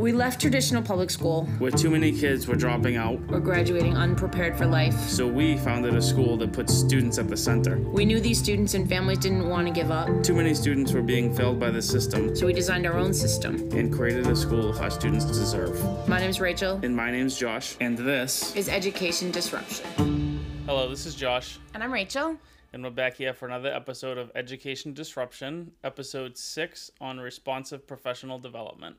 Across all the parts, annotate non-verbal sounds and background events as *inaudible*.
We left traditional public school. Where too many kids were dropping out. We're graduating unprepared for life. So we founded a school that puts students at the center. We knew these students and families didn't want to give up. Too many students were being failed by the system. So we designed our own system. And created a school our students deserve. My name's Rachel. And my name's Josh. And this is Education Disruption. Hello, this is Josh. And I'm Rachel. And we're back here for another episode of Education Disruption, episode six on responsive professional development.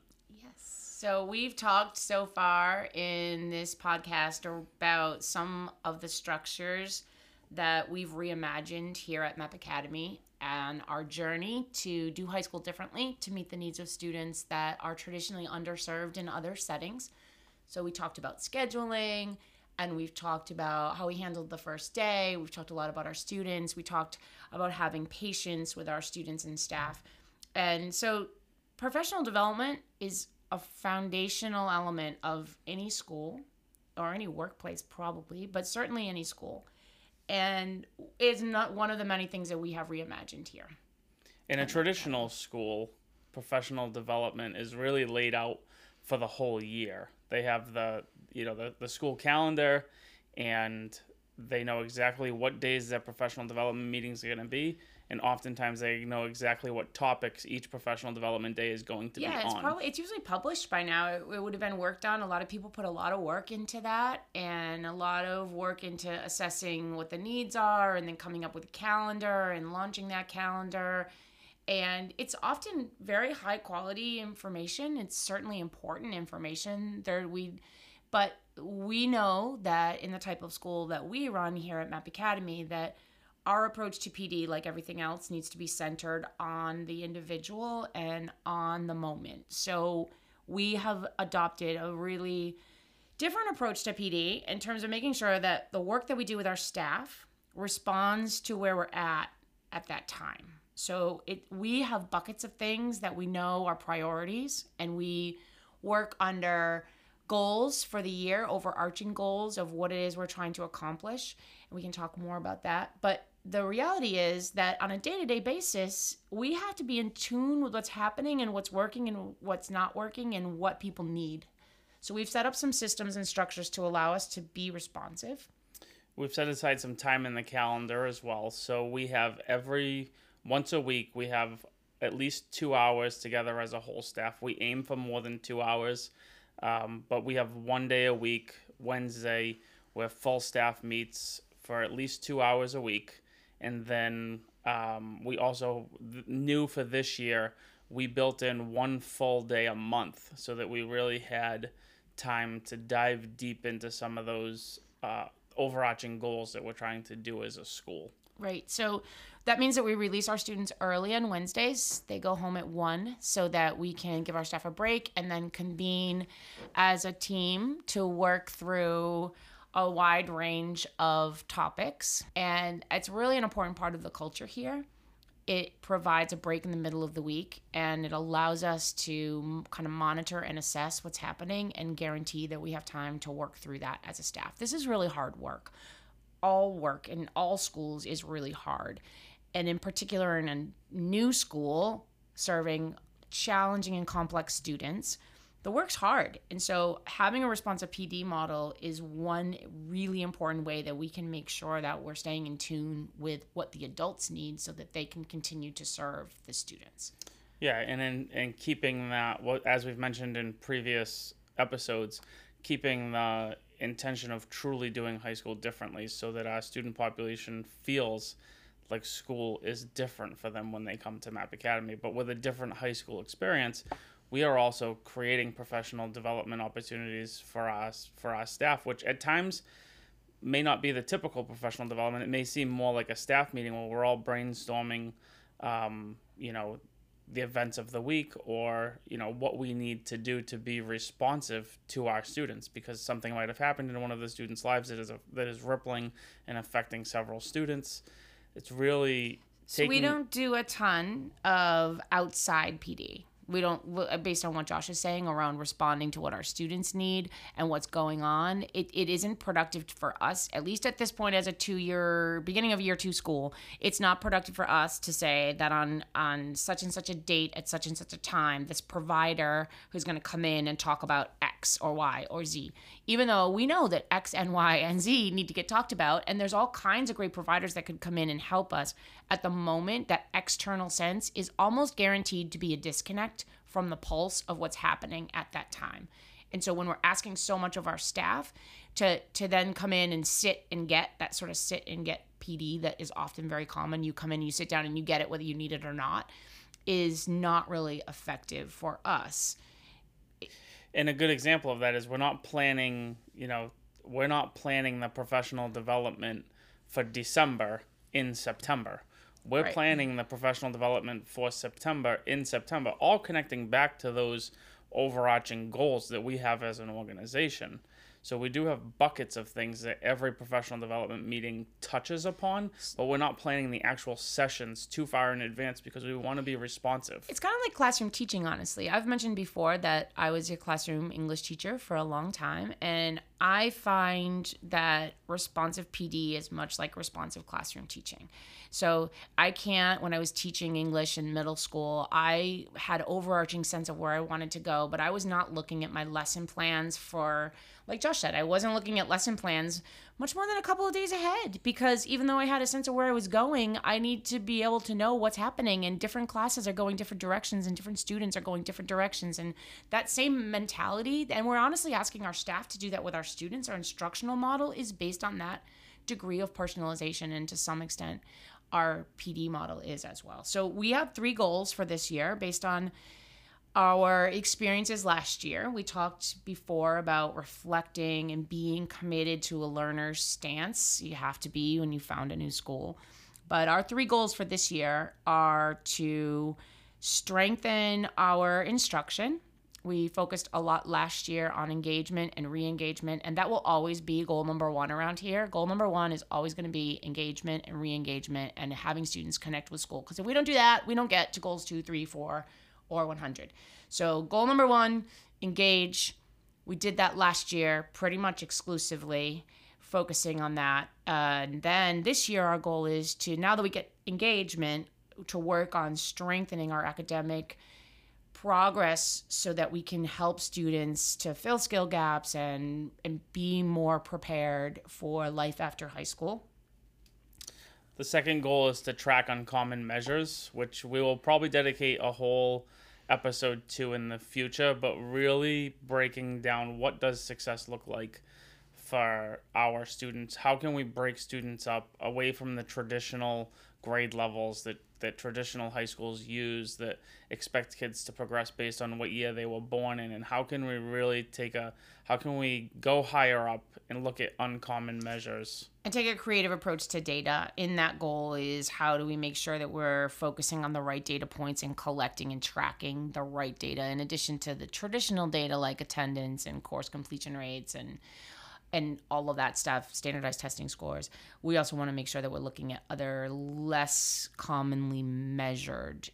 So, we've talked so far in this podcast about some of the structures that we've reimagined here at MAP Academy and our journey to do high school differently to meet the needs of students that are traditionally underserved in other settings. So, we talked about scheduling and we've talked about how we handled the first day. We've talked a lot about our students. We talked about having patience with our students and staff. And so, professional development is a foundational element of any school or any workplace probably but certainly any school. And it's not one of the many things that we have reimagined here. In a traditional school professional development is really laid out for the whole year. They have the you know the, the school calendar and they know exactly what days their professional development meetings are going to be and oftentimes they know exactly what topics each professional development day is going to yeah, be on. Yeah, it's probably it's usually published by now. It, it, would have been worked on. A lot of people put a lot of work into that and a lot of work into assessing what the needs are and then coming up with a calendar and launching that calendar. And it's often very high quality information. It's certainly important information. There we but we know that in the type of school that we run here at MAP Academy that our approach to PD, like everything else, needs to be centered on the individual and on the moment. So we have adopted a really different approach to PD in terms of making sure that the work that we do with our staff responds to where we're at at that time. So it we have buckets of things that we know are priorities and we work under goals for the year, overarching goals of what it is we're trying to accomplish. And we can talk more about that. But the reality is that on a day-to-day basis we have to be in tune with what's happening and what's working and what's not working and what people need. So we've set up some systems and structures to allow us to be responsive. We've set aside some time in the calendar as well. So we have every once a week we have at least two hours together as a whole staff. We aim for more than two hours um, but we have one day a week wednesday where full staff meets for at least two hours a week and then um, we also knew for this year we built in one full day a month so that we really had time to dive deep into some of those uh, overarching goals that we're trying to do as a school. Right. So that means that we release our students early on Wednesdays. They go home at 1 so that we can give our staff a break and then convene as a team to work through a wide range of topics. And it's really an important part of the culture here. It provides a break in the middle of the week and it allows us to kind of monitor and assess what's happening and guarantee that we have time to work through that as a staff. This is really hard work. All work in all schools is really hard. And in particular, in a new school serving challenging and complex students, the work's hard. And so having a responsive PD model is one really important way that we can make sure that we're staying in tune with what the adults need so that they can continue to serve the students. Yeah, and in, in keeping that, as we've mentioned in previous episodes, keeping the intention of truly doing high school differently so that our student population feels like school is different for them when they come to map Academy, but with a different high school experience we are also creating professional development opportunities for us for our staff, which at times may not be the typical professional development. It may seem more like a staff meeting where we're all brainstorming, um, you know, the events of the week or you know what we need to do to be responsive to our students because something might have happened in one of the students' lives that is a, that is rippling and affecting several students. It's really taking... so we don't do a ton of outside PD We don't, uh, based on what Josh is saying around responding to what our students need and what's going on, it, it isn't productive for us, at least at this point as a two year, beginning of year two school. It's not productive for us to say that on, on such and such a date at such and such a time, this provider who's going to come in and talk about X or Y or Z, even though we know that X and Y and Z need to get talked about. And there's all kinds of great providers that could come in and help us. At the moment, that external sense is almost guaranteed to be a disconnect from the pulse of what's happening at that time. And so when we're asking so much of our staff to to then come in and sit and get that sort of sit and get PD that is often very common, you come in, you sit down and you get it whether you need it or not, is not really effective for us. And a good example of that is we're not planning, you know, we're not planning the professional development for December in September. We're Right. planning the professional development for September in September, all connecting back to those overarching goals that we have as an organization. So we do have buckets of things that every professional development meeting touches upon, but we're not planning the actual sessions too far in advance because we want to be responsive. It's kind of like classroom teaching, honestly. I've mentioned before that I was a classroom English teacher for a long time, and I find that responsive PD is much like responsive classroom teaching. So I can't, when I was teaching English in middle school, I had overarching sense of where I wanted to go, but I was not looking at my lesson plans for, like Josh said, I wasn't looking at lesson plans much more than a couple of days ahead because even though I had a sense of where I was going, I need to be able to know what's happening and different classes are going different directions and different students are going different directions and that same mentality and we're honestly asking our staff to do that with our students our instructional model is based on that degree of personalization and to some extent our PD model is as well. So we have three goals for this year based on our experiences last year. We talked before about reflecting and being committed to a learner's stance. You have to be when you found a new school. But our three goals for this year are to strengthen our instruction. We focused a lot last year on engagement and re engagement, and that will always be goal number one around here. Goal number one is always going to be engagement and re engagement and having students connect with school. Because if we don't do that, we don't get to goals two, three, four, or 100. So, goal number one engage. We did that last year pretty much exclusively, focusing on that. Uh, and then this year, our goal is to, now that we get engagement, to work on strengthening our academic progress so that we can help students to fill skill gaps and, and be more prepared for life after high school. The second goal is to track uncommon measures, which we will probably dedicate a whole episode to in the future, but really breaking down what does success look like for our students. How can we break students up away from the traditional grade levels that, that traditional high schools use that expect kids to progress based on what year they were born in and how can we really take a how can we go higher up and look at uncommon measures and take a creative approach to data. In that goal is how do we make sure that we're focusing on the right data points and collecting and tracking the right data in addition to the traditional data like attendance and course completion rates and and all of that stuff, standardized testing scores. We also want to make sure that we're looking at other less commonly measured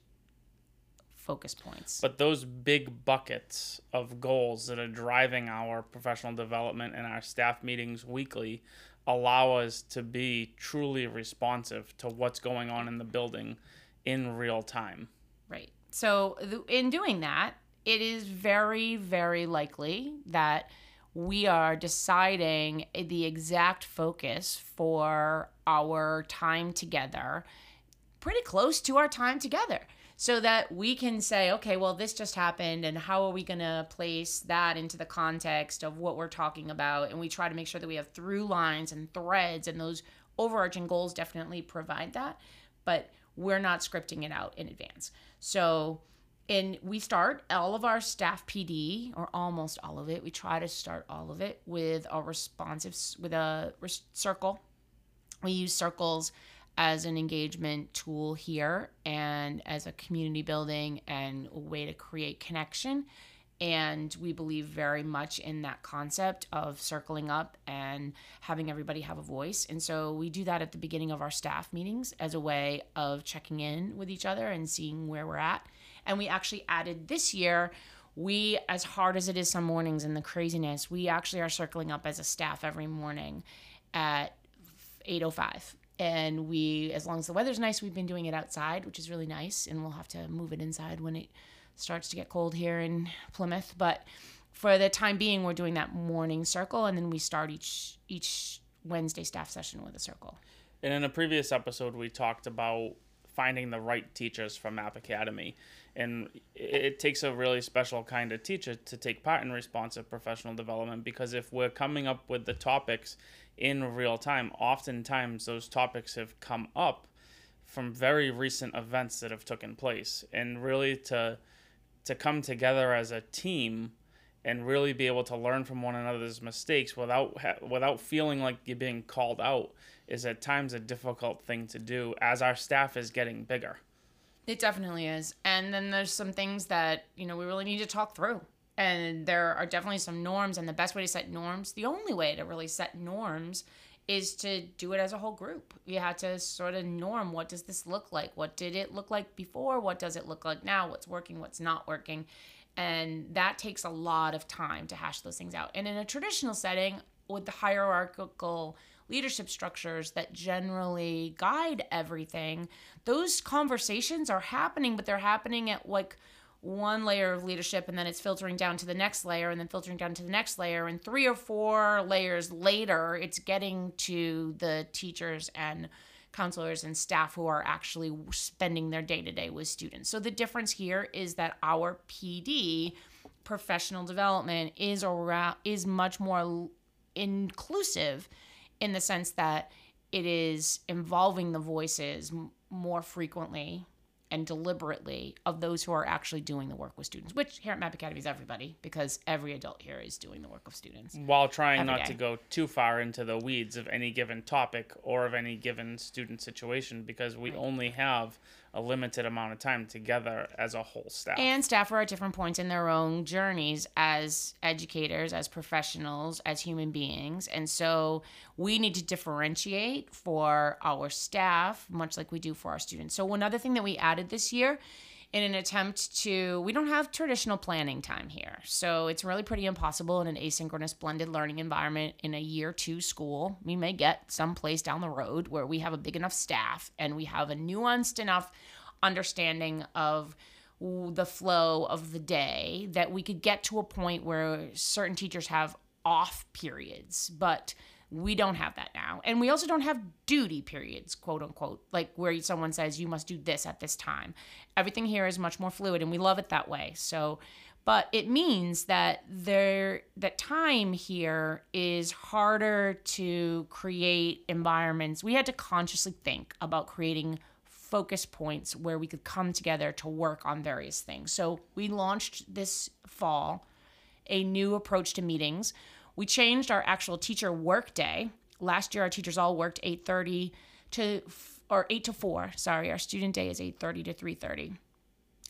focus points. But those big buckets of goals that are driving our professional development and our staff meetings weekly allow us to be truly responsive to what's going on in the building in real time. Right. So, th- in doing that, it is very, very likely that we are deciding the exact focus for our time together pretty close to our time together so that we can say, okay, well, this just happened, and how are we going to place that into the context of what we're talking about? And we try to make sure that we have through lines and threads, and those overarching goals definitely provide that, but we're not scripting it out in advance. So, and we start all of our staff PD, or almost all of it. We try to start all of it with a responsive, with a res- circle. We use circles as an engagement tool here and as a community building and a way to create connection. And we believe very much in that concept of circling up and having everybody have a voice. And so we do that at the beginning of our staff meetings as a way of checking in with each other and seeing where we're at. And we actually added this year, we, as hard as it is some mornings and the craziness, we actually are circling up as a staff every morning at 8.05 and we as long as the weather's nice we've been doing it outside which is really nice and we'll have to move it inside when it starts to get cold here in plymouth. But for the time being we're doing that morning circle and then we start each each wednesday staff session with a circle. And in a previous episode we talked about finding the right teachers for map academy and it takes a really special kind of teacher to take part in responsive professional development because if we're coming up with the topics in real time, oftentimes those topics have come up from very recent events that have taken place, and really to to come together as a team and really be able to learn from one another's mistakes without without feeling like you're being called out is at times a difficult thing to do as our staff is getting bigger. It definitely is. And then there's some things that, you know, we really need to talk through. And there are definitely some norms and the best way to set norms the only way to really set norms is to do it as a whole group. You have to sort of norm what does this look like? What did it look like before? What does it look like now? What's working? What's not working? And that takes a lot of time to hash those things out. And in a traditional setting with the hierarchical leadership structures that generally guide everything those conversations are happening but they're happening at like one layer of leadership and then it's filtering down to the next layer and then filtering down to the next layer and three or four layers later it's getting to the teachers and counselors and staff who are actually spending their day to day with students. So the difference here is that our PD professional development is around is much more inclusive in the sense that it is involving the voices more frequently and deliberately of those who are actually doing the work with students, which here at Map Academy is everybody, because every adult here is doing the work of students. While trying not day. to go too far into the weeds of any given topic or of any given student situation, because we right. only have a limited amount of time together as a whole staff. And staff are at different points in their own journeys as educators, as professionals, as human beings. And so we need to differentiate for our staff, much like we do for our students. So, another thing that we added this year in an attempt to we don't have traditional planning time here. So it's really pretty impossible in an asynchronous blended learning environment in a year two school. We may get some place down the road where we have a big enough staff and we have a nuanced enough understanding of the flow of the day that we could get to a point where certain teachers have off periods. But we don't have that now. And we also don't have duty periods, quote unquote, like where someone says you must do this at this time. Everything here is much more fluid and we love it that way. So but it means that there that time here is harder to create environments. We had to consciously think about creating focus points where we could come together to work on various things. So we launched this fall a new approach to meetings we changed our actual teacher work day. Last year, our teachers all worked 8:30 to or 8 to 4. Sorry, our student day is 8:30 to 3:30.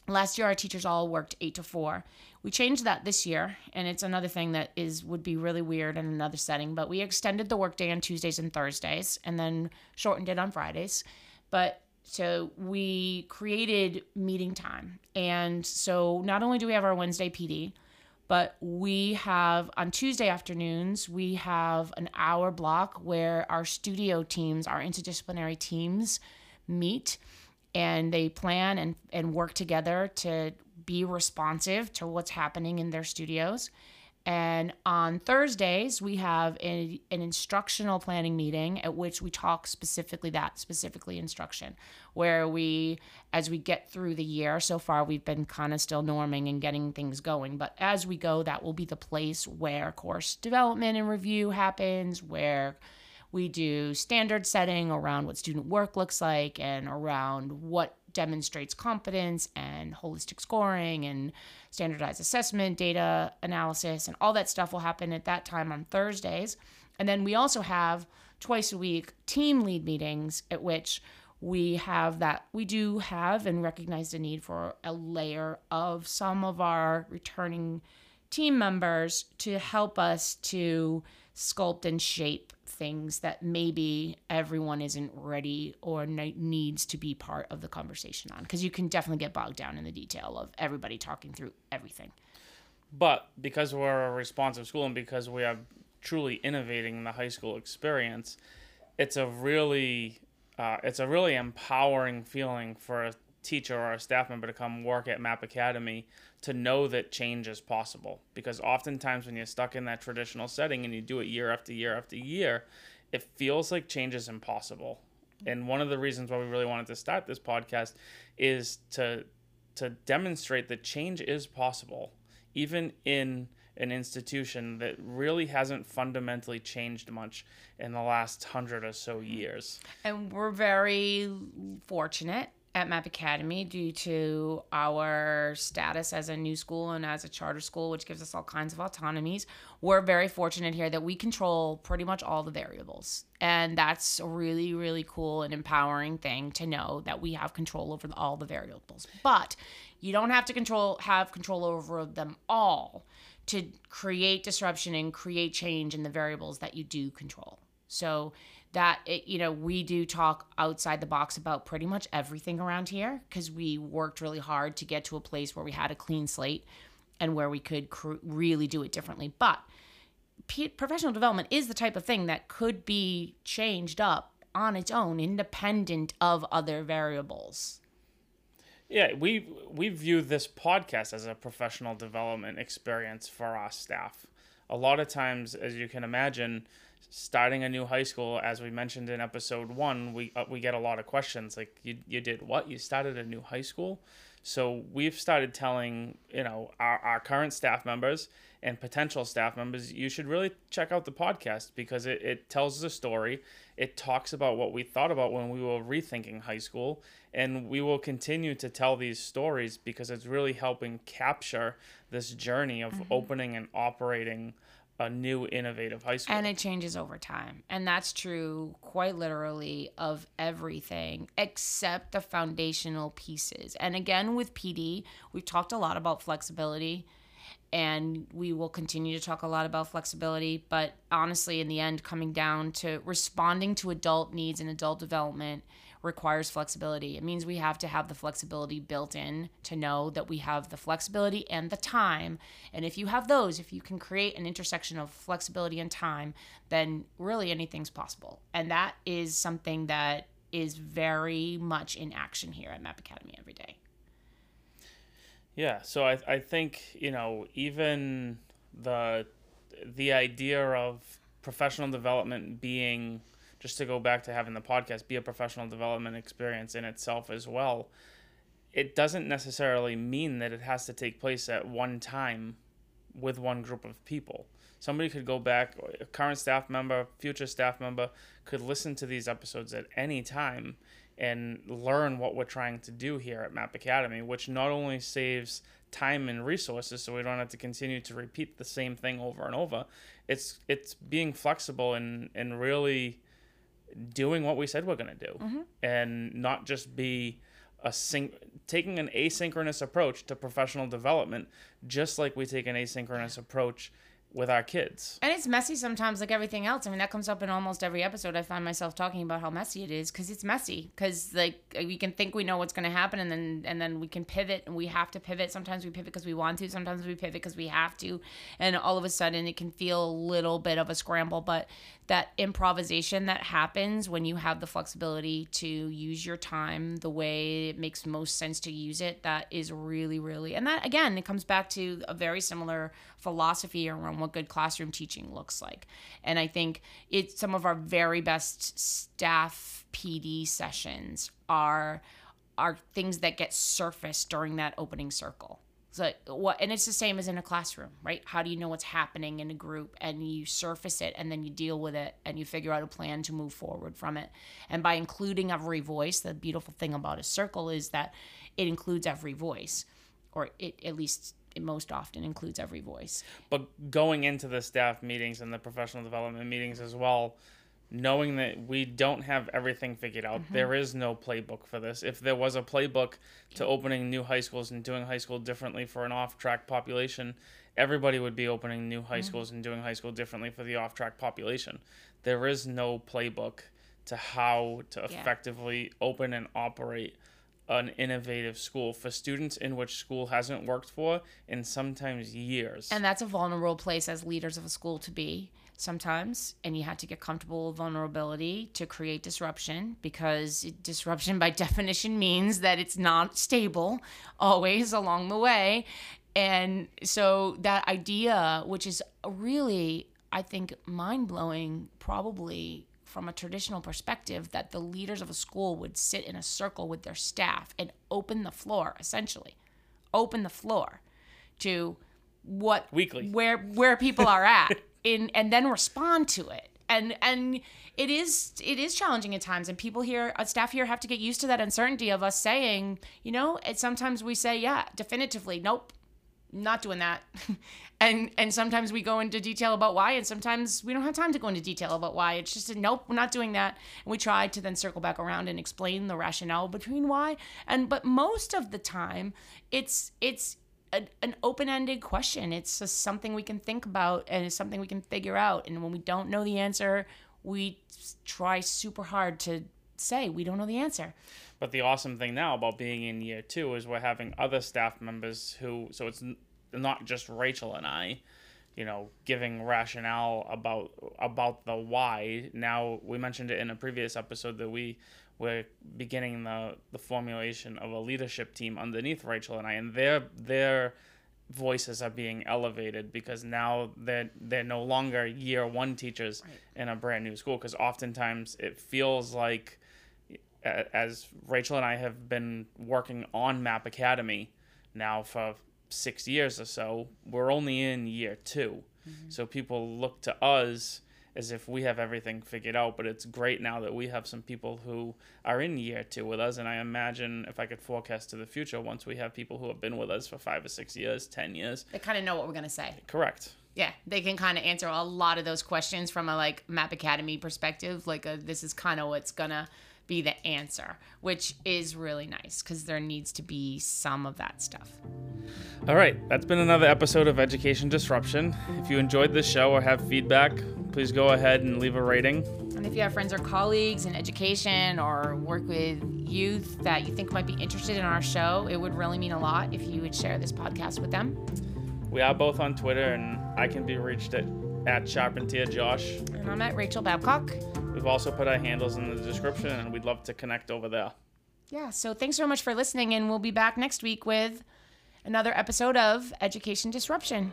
Last year, our teachers all worked 8 to 4. We changed that this year, and it's another thing that is would be really weird in another setting. But we extended the workday on Tuesdays and Thursdays, and then shortened it on Fridays. But so we created meeting time, and so not only do we have our Wednesday PD, but we have on Tuesday afternoons, we have an hour block where our studio teams, our interdisciplinary teams, meet and they plan and, and work together to be responsive to what's happening in their studios. And on Thursdays, we have a, an instructional planning meeting at which we talk specifically that, specifically instruction, where we, as we get through the year, so far we've been kind of still norming and getting things going. But as we go, that will be the place where course development and review happens, where we do standard setting around what student work looks like and around what demonstrates competence and holistic scoring and standardized assessment, data analysis, and all that stuff will happen at that time on Thursdays. And then we also have twice a week team lead meetings at which we have that we do have and recognize the need for a layer of some of our returning team members to help us to sculpt and shape things that maybe everyone isn't ready or ne- needs to be part of the conversation on because you can definitely get bogged down in the detail of everybody talking through everything. But because we're a responsive school and because we are truly innovating the high school experience, it's a really uh, it's a really empowering feeling for teacher or a staff member to come work at Map Academy to know that change is possible. Because oftentimes when you're stuck in that traditional setting and you do it year after year after year, it feels like change is impossible. And one of the reasons why we really wanted to start this podcast is to to demonstrate that change is possible, even in an institution that really hasn't fundamentally changed much in the last hundred or so years. And we're very fortunate at Map Academy due to our status as a new school and as a charter school, which gives us all kinds of autonomies. We're very fortunate here that we control pretty much all the variables. And that's a really, really cool and empowering thing to know that we have control over all the variables. But you don't have to control have control over them all to create disruption and create change in the variables that you do control. So that it, you know we do talk outside the box about pretty much everything around here because we worked really hard to get to a place where we had a clean slate and where we could cr- really do it differently but p- professional development is the type of thing that could be changed up on its own independent of other variables Yeah, we we view this podcast as a professional development experience for our staff. A lot of times, as you can imagine, starting a new high school, as we mentioned in episode one, we uh, we get a lot of questions like, "You you did what? You started a new high school?" So we've started telling you know our, our current staff members and potential staff members, you should really check out the podcast because it, it tells the story. It talks about what we thought about when we were rethinking high school. And we will continue to tell these stories because it's really helping capture this journey of mm-hmm. opening and operating a new innovative high school. and it changes over time. And that's true quite literally of everything except the foundational pieces. And again with pd we've talked a lot about flexibility and we will continue to talk a lot about flexibility. But honestly in the end coming down to responding to adult needs and adult development requires flexibility. It means we have to have the flexibility built in to know that we have the flexibility and the time. And if you have those if you can create an intersection of flexibility and time then really anything's possible. And that is something that is very much in action here at map academy every day. Yeah, so I I think you know even the the idea of professional development being just to go back to having the podcast be a professional development experience in itself as well. It doesn't necessarily mean that it has to take place at one time with one group of people. Somebody could go back, a current staff member, future staff member could listen to these episodes at any time and learn what we're trying to do here at Map Academy, which not only saves time and resources so we don't have to continue to repeat the same thing over and over. It's it's being flexible and and really doing what we said we're going to do mm-hmm. and not just be a syn- taking an asynchronous approach to professional development just like we take an asynchronous approach with our kids. And it's messy sometimes, like everything else. I mean, that comes up in almost every episode. I find myself talking about how messy it is because it's messy. Because like we can think we know what's going to happen, and then and then we can pivot, and we have to pivot. Sometimes we pivot because we want to. Sometimes we pivot because we have to. And all of a sudden, it can feel a little bit of a scramble. But that improvisation that happens when you have the flexibility to use your time the way it makes most sense to use it, that is really, really, and that again, it comes back to a very similar philosophy around what good classroom teaching looks like. And I think it's some of our very best staff PD sessions are are things that get surfaced during that opening circle. So what and it's the same as in a classroom, right? How do you know what's happening in a group and you surface it and then you deal with it and you figure out a plan to move forward from it. And by including every voice, the beautiful thing about a circle is that it includes every voice or it at least it most often includes every voice. But going into the staff meetings and the professional development meetings as well, knowing that we don't have everything figured out. Mm-hmm. There is no playbook for this. If there was a playbook to opening new high schools and doing high school differently for an off track population, everybody would be opening new Mm-hmm. high schools and doing high school differently for the off track population. There is no playbook to how to Yeah. effectively open and operate an innovative school for students in which school hasn't worked for in sometimes years. And that's a vulnerable place as leaders of a school to be sometimes. And you have to get comfortable with vulnerability to create disruption because disruption, by *laughs* definition, means that it's not stable always along the way. And so that idea, which is really, I think, mind blowing, probably from a traditional perspective, that the leaders of a school would sit in a circle with their staff and open the floor, essentially, open the floor to what Weekly. where where people are *laughs* at in and then respond to it and and it is it is challenging at times and people here uh, staff here have to get used to that uncertainty of us saying you know and sometimes we say yeah definitively nope not doing that. *laughs* And and sometimes we go into detail about why and sometimes we don't have time to go into detail about why. It's just a nope we're not doing that. And we try to then circle back around and explain the rationale between why. And but most of the time it's it's a, an open-ended question. It's just something we can think about and it's something we can figure out. And when we don't know the answer we try super hard to say we don't know the answer But the awesome thing now about being in year two is we're having other staff members who, so it's n- not just Rachel and I, you know, giving rationale about about the why. Now we mentioned it in a previous episode that we were beginning the the formulation of a leadership team underneath Rachel and I, and their their voices are being elevated because now they're they're no longer year one teachers in a brand new school because oftentimes it feels like as Rachel and I have been working on Map Academy now for six years or so, we're only in year 2 mm-hmm. So people look to us as if we have everything figured out, but it's great now that we have some people who are in year two with us. And I imagine if I could forecast to the future, once we have people who have been with us for five or six years, 10 years, they kind of know what we're going to say correct. Yeah, they can kind of answer a lot of those questions from a like Map Academy perspective. Like, a, this is kind of what's gonna be the answer, which is really nice because there needs to be some of that stuff. All right, that's been another episode of Education Disruption. If you enjoyed this show or have feedback, please go ahead and leave a rating. And if you have friends or colleagues in education or work with youth that you think might be interested in our show, it would really mean a lot if you would share this podcast with them. We are both on Twitter, and I can be reached at, at Charpentier Josh. And I'm at Rachel Babcock. We've also put our handles in the description, and we'd love to connect over there. Yeah, so thanks so much for listening, and we'll be back next week with another episode of Education Disruption.